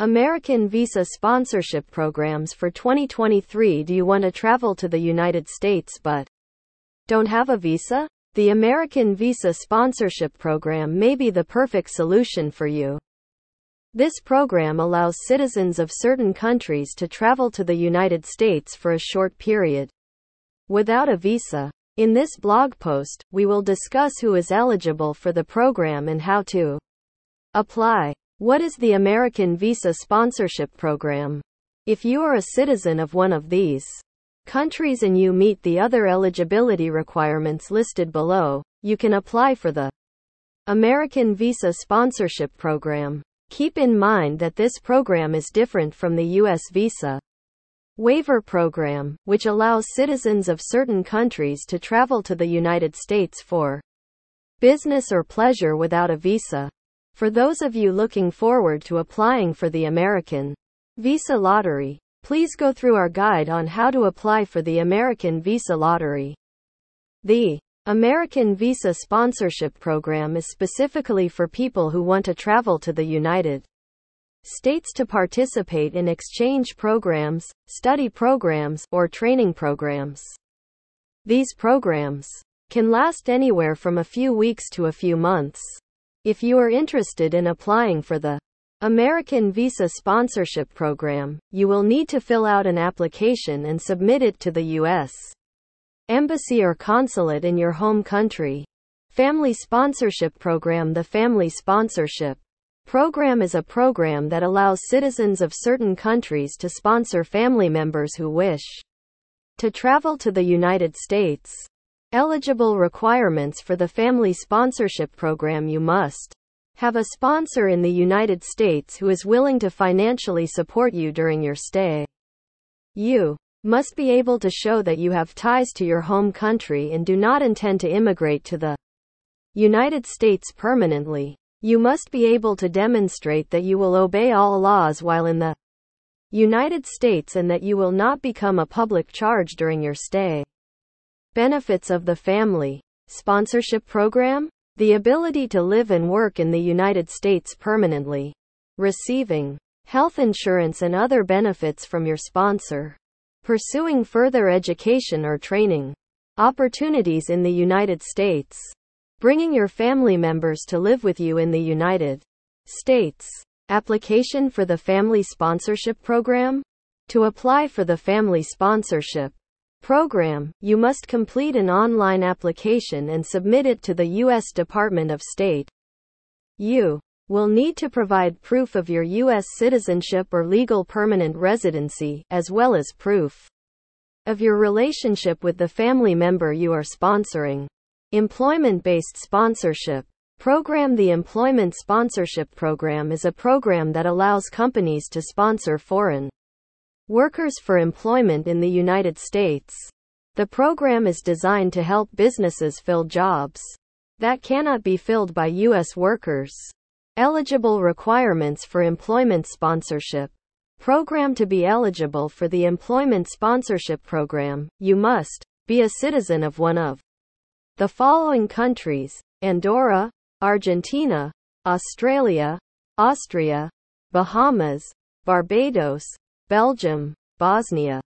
American visa sponsorship programs for 2023. Do you want to travel to the United States but don't have a visa? The American Visa Sponsorship Program may be the perfect solution for you. This program allows citizens of certain countries to travel to the United States for a short period without a visa. In this blog post, we will discuss who is eligible for the program and how to apply. What is the American Visa Sponsorship Program? If you are a citizen of one of these countries and you meet the other eligibility requirements listed below, you can apply for the American Visa Sponsorship Program. Keep in mind that this program is different from the U.S. Visa Waiver Program, which allows citizens of certain countries to travel to the United States for business or pleasure without a visa. For those of you looking forward to applying for the American Visa Lottery, please go through our guide on how to apply for the American Visa Lottery. The American Visa Sponsorship Program is specifically for people who want to travel to the United States to participate in exchange programs, study programs, or training programs. These programs can last anywhere from a few weeks to a few months. If you are interested in applying for the American Visa Sponsorship Program, you will need to fill out an application and submit it to the U.S. Embassy or consulate in your home country. Family Sponsorship Program The Family Sponsorship Program is a program that allows citizens of certain countries to sponsor family members who wish to travel to the United States. Eligible requirements for the Family Sponsorship Program You must have a sponsor in the United States who is willing to financially support you during your stay. You must be able to show that you have ties to your home country and do not intend to immigrate to the United States permanently. You must be able to demonstrate that you will obey all laws while in the United States and that you will not become a public charge during your stay. Benefits of the Family Sponsorship Program The ability to live and work in the United States permanently. Receiving health insurance and other benefits from your sponsor. Pursuing further education or training. Opportunities in the United States. Bringing your family members to live with you in the United States. Application for the Family Sponsorship Program? To apply for the Family Sponsorship program, you must complete an online application and submit it to the U.S. Department of State. You will need to provide proof of your U.S. citizenship or legal permanent residency, as well as proof of your relationship with the family member you are sponsoring. Employment-based sponsorship program The Employment Sponsorship Program is a program that allows companies to sponsor foreign Workers for Employment in the United States. The program is designed to help businesses fill jobs that cannot be filled by U.S. workers. Eligible requirements for employment sponsorship. Program To be eligible for the Employment Sponsorship Program, you must be a citizen of one of the following countries Andorra, Argentina, Australia, Austria, Bahamas, Barbados, Belgium, Bosnia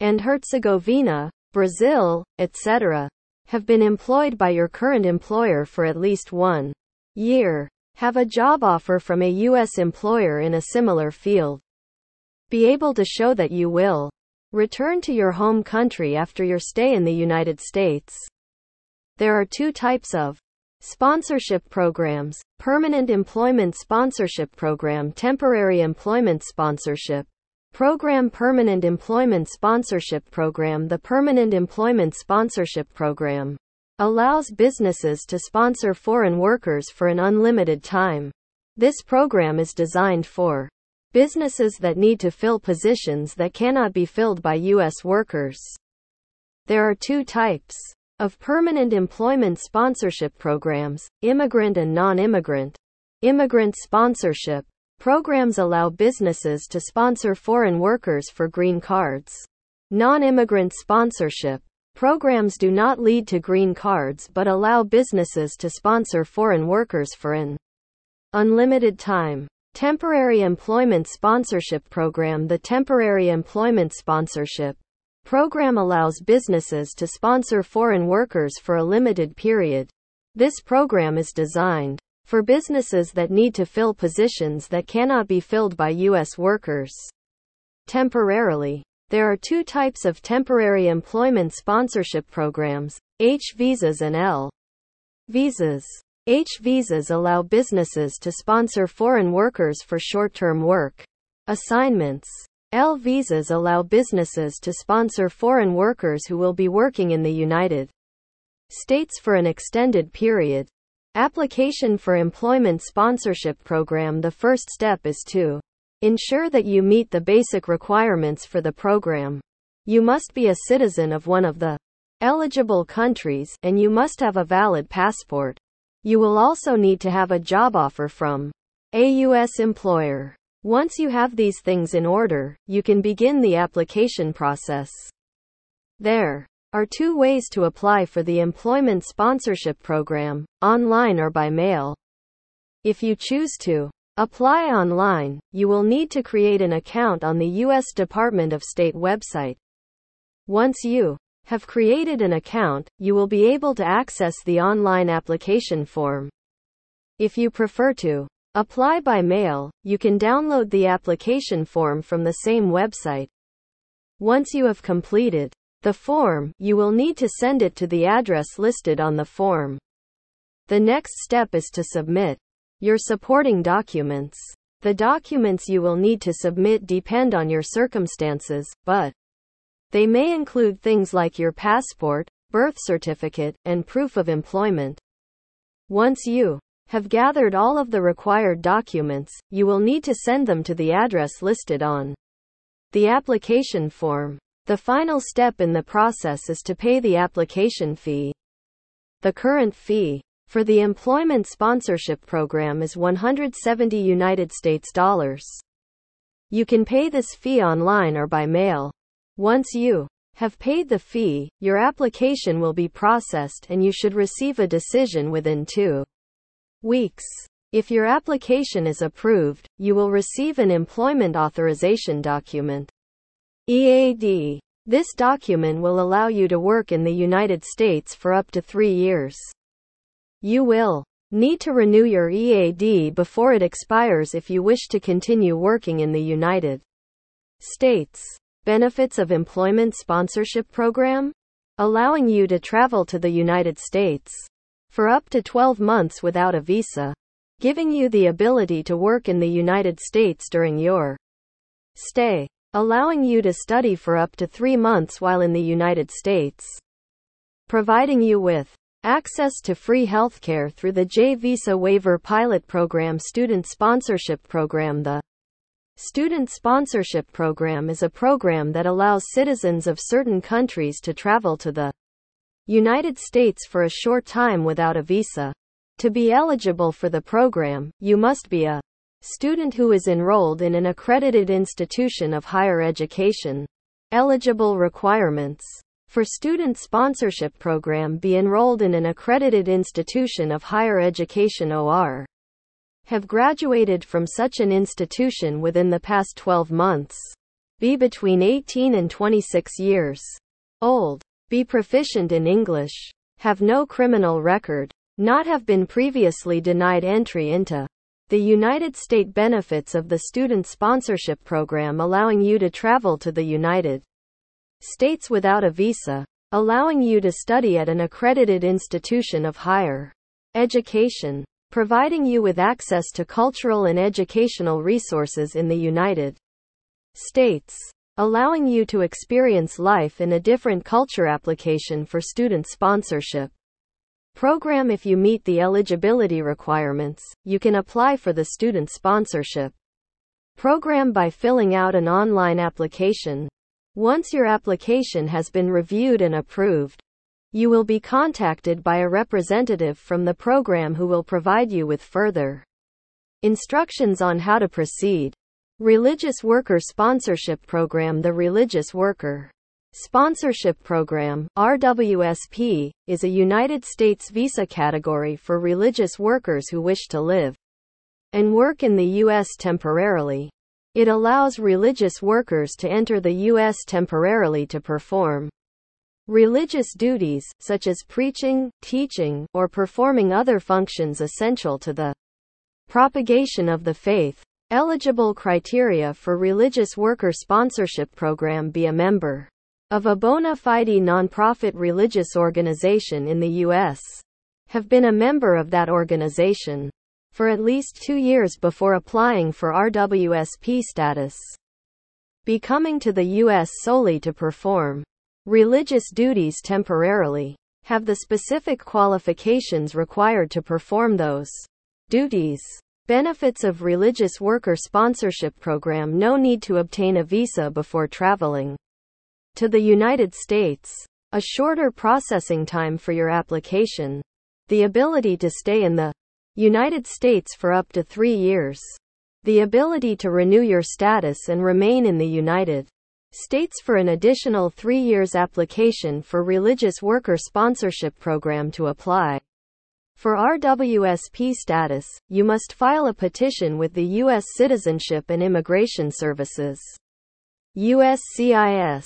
and Herzegovina, Brazil, etc., have been employed by your current employer for at least one year. Have a job offer from a U.S. employer in a similar field. Be able to show that you will return to your home country after your stay in the United States. There are two types of Sponsorship programs Permanent Employment Sponsorship Program, Temporary Employment Sponsorship Program Permanent Employment Sponsorship Program The Permanent Employment Sponsorship Program allows businesses to sponsor foreign workers for an unlimited time. This program is designed for businesses that need to fill positions that cannot be filled by U.S. workers. There are two types of permanent employment sponsorship programs immigrant and non immigrant. Immigrant sponsorship Programs allow businesses to sponsor foreign workers for green cards. Non-immigrant sponsorship. Programs do not lead to green cards but allow businesses to sponsor foreign workers for an unlimited time. Temporary Employment Sponsorship Program The Temporary Employment Sponsorship Program allows businesses to sponsor foreign workers for a limited period. This program is designed for businesses that need to fill positions that cannot be filled by U.S. workers temporarily. There are two types of temporary employment sponsorship programs H visas and L visas. H visas allow businesses to sponsor foreign workers for short term work assignments. L visas allow businesses to sponsor foreign workers who will be working in the United States for an extended period. Application for Employment Sponsorship Program The first step is to ensure that you meet the basic requirements for the program. You must be a citizen of one of the eligible countries, and you must have a valid passport. You will also need to have a job offer from a U.S. employer. Once you have these things in order, you can begin the application process. There are two ways to apply for the Employment Sponsorship Program online or by mail. If you choose to apply online, you will need to create an account on the U.S. Department of State website. Once you have created an account, you will be able to access the online application form. If you prefer to Apply by mail. You can download the application form from the same website. Once you have completed the form, you will need to send it to the address listed on the form. The next step is to submit your supporting documents. The documents you will need to submit depend on your circumstances, but they may include things like your passport, birth certificate, and proof of employment. Once you have gathered all of the required documents, you will need to send them to the address listed on the application form. The final step in the process is to pay the application fee. The current fee for the employment sponsorship program is 170 United States dollars. You can pay this fee online or by mail. Once you have paid the fee, your application will be processed and you should receive a decision within 2 weeks. If your application is approved, you will receive an Employment Authorization Document. EAD. This document will allow you to work in the United States for up to three years. You will need to renew your EAD before it expires if you wish to continue working in the United States. Benefits of Employment Sponsorship Program? Allowing you to travel to the United States for up to 12 months without a visa, giving you the ability to work in the United States during your stay, allowing you to study for up to three months while in the United States, providing you with access to free healthcare through the J Visa Waiver Pilot Program Student Sponsorship Program. The Student Sponsorship Program is a program that allows citizens of certain countries to travel to the United States for a short time without a visa. To be eligible for the program, you must be a student who is enrolled in an accredited institution of higher education. Eligible requirements for student sponsorship program be enrolled in an accredited institution of higher education or have graduated from such an institution within the past 12 months. Be between 18 and 26 years old. Be proficient in English. Have no criminal record. Not have been previously denied entry into the United States benefits of the student sponsorship program allowing you to travel to the United States without a visa, allowing you to study at an accredited institution of higher education, providing you with access to cultural and educational resources in the United States allowing you to experience life in a different culture application for student sponsorship. Program If you meet the eligibility requirements, you can apply for the student sponsorship program by filling out an online application. Once your application has been reviewed and approved, you will be contacted by a representative from the program who will provide you with further instructions on how to proceed. Religious Worker Sponsorship Program The Religious Worker Sponsorship Program, RWSP, is a United States visa category for religious workers who wish to live and work in the U.S. temporarily. It allows religious workers to enter the U.S. temporarily to perform religious duties, such as preaching, teaching, or performing other functions essential to the propagation of the faith. Eligible criteria for religious worker sponsorship program Be a member of a bona fide nonprofit religious organization in the U.S. Have been a member of that organization for at least two years before applying for RWSP status. Be coming to the U.S. solely to perform religious duties temporarily. Have the specific qualifications required to perform those duties. Benefits of Religious Worker Sponsorship Program No need to obtain a visa before traveling to the United States. A shorter processing time for your application. The ability to stay in the United States for up to three years. The ability to renew your status and remain in the United States for an additional three years application for Religious Worker Sponsorship Program to apply. For RWSP status, you must file a petition with the U.S. Citizenship and Immigration Services. USCIS.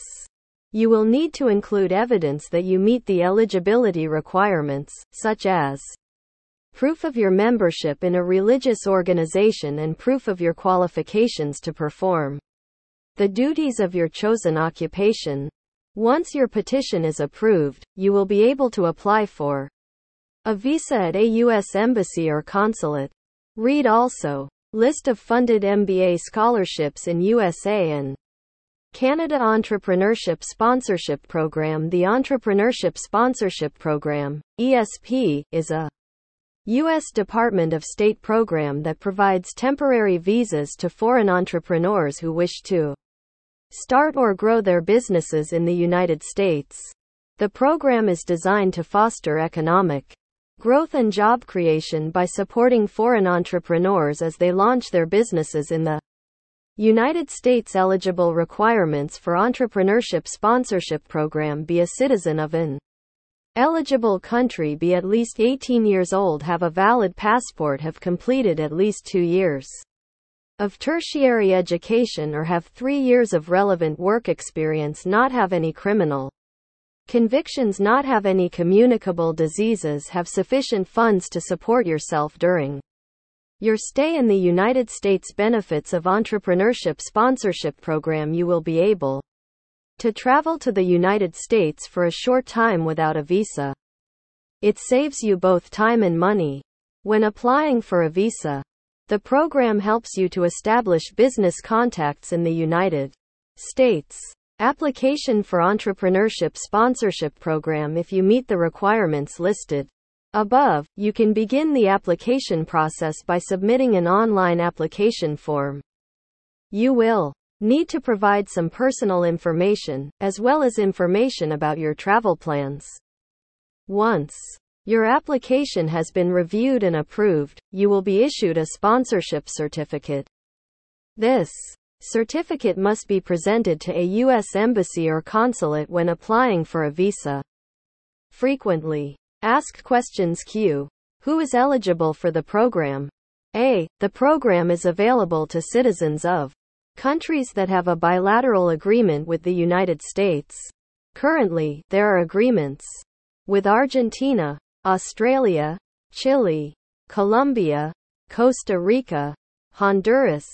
You will need to include evidence that you meet the eligibility requirements, such as proof of your membership in a religious organization and proof of your qualifications to perform the duties of your chosen occupation. Once your petition is approved, you will be able to apply for a visa at a U.S. embassy or consulate. Read also. List of funded MBA scholarships in USA and Canada Entrepreneurship Sponsorship Program The Entrepreneurship Sponsorship Program, ESP, is a U.S. Department of State program that provides temporary visas to foreign entrepreneurs who wish to start or grow their businesses in the United States. The program is designed to foster economic growth and job creation by supporting foreign entrepreneurs as they launch their businesses in the United States. Eligible requirements for entrepreneurship sponsorship program be a citizen of an eligible country, be at least 18 years old, have a valid passport, have completed at least two years of tertiary education, or have three years of relevant work experience, not have any criminal Convictions not have any communicable diseases have sufficient funds to support yourself during your stay in the United States benefits of entrepreneurship sponsorship program you will be able to travel to the United States for a short time without a visa. It saves you both time and money. When applying for a visa, the program helps you to establish business contacts in the United States. Application for Entrepreneurship Sponsorship Program If you meet the requirements listed above, you can begin the application process by submitting an online application form. You will need to provide some personal information, as well as information about your travel plans. Once your application has been reviewed and approved, you will be issued a sponsorship certificate. This Certificate must be presented to a U.S. embassy or consulate when applying for a visa. Frequently asked questions Q. Who is eligible for the program? A. The program is available to citizens of countries that have a bilateral agreement with the United States. Currently, there are agreements with Argentina, Australia, Chile, Colombia, Costa Rica, Honduras,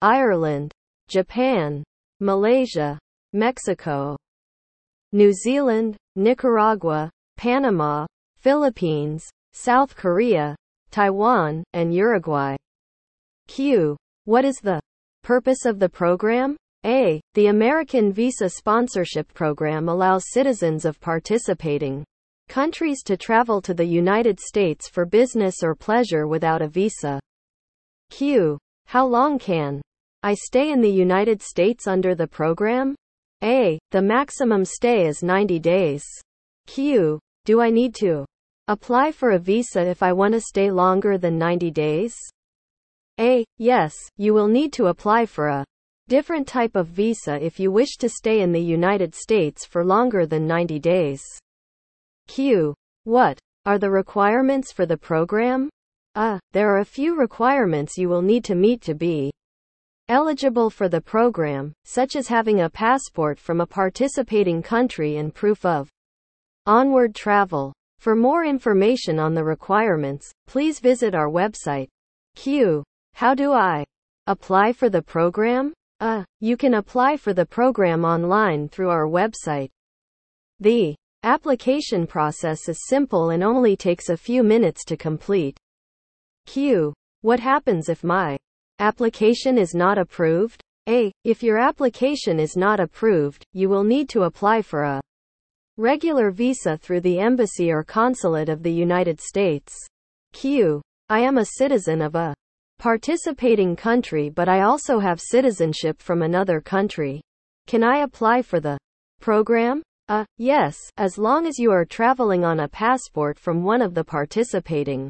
Ireland, Japan, Malaysia, Mexico, New Zealand, Nicaragua, Panama, Philippines, South Korea, Taiwan, and Uruguay. Q. What is the purpose of the program? A. The American Visa Sponsorship Program allows citizens of participating countries to travel to the United States for business or pleasure without a visa. Q. How long can I stay in the United States under the program? A. The maximum stay is 90 days. Q. Do I need to apply for a visa if I want to stay longer than 90 days? A. Yes, you will need to apply for a different type of visa if you wish to stay in the United States for longer than 90 days. Q. What are the requirements for the program? Uh, there are a few requirements you will need to meet to be eligible for the program, such as having a passport from a participating country and proof of onward travel. For more information on the requirements, please visit our website. Q. How do I apply for the program? Uh, you can apply for the program online through our website. The application process is simple and only takes a few minutes to complete. Q. What happens if my application is not approved? A. If your application is not approved, you will need to apply for a regular visa through the embassy or consulate of the United States. Q. I am a citizen of a participating country but I also have citizenship from another country. Can I apply for the program? Uh, yes, as long as you are traveling on a passport from one of the participating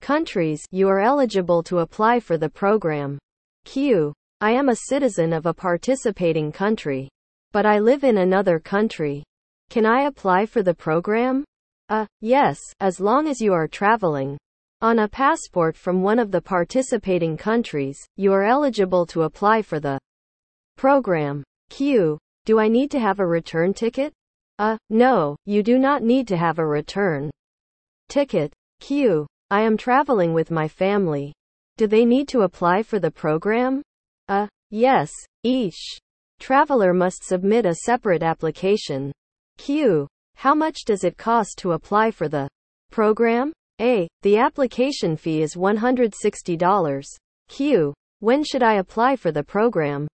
countries, you are eligible to apply for the program. Q. I am a citizen of a participating country. But I live in another country. Can I apply for the program? Uh, yes, as long as you are traveling on a passport from one of the participating countries, you are eligible to apply for the program. Q. Do I need to have a return ticket? Uh, no, you do not need to have a return ticket. Q. I am traveling with my family. Do they need to apply for the program? Uh, yes, each traveler must submit a separate application. Q. How much does it cost to apply for the program? A. The application fee is $160. Q. When should I apply for the program?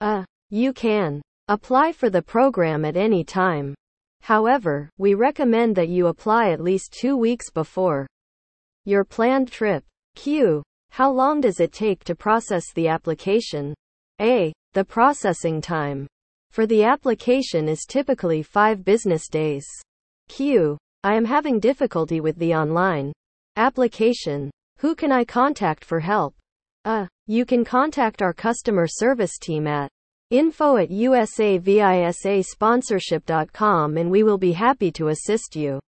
Uh, you can apply for the program at any time. However, we recommend that you apply at least two weeks before your planned trip. Q. How long does it take to process the application? A. The processing time for the application is typically 5 business days. Q. I am having difficulty with the online application. Who can I contact for help? Uh, you can contact our customer service team at info at usavisasponsorship.com and we will be happy to assist you.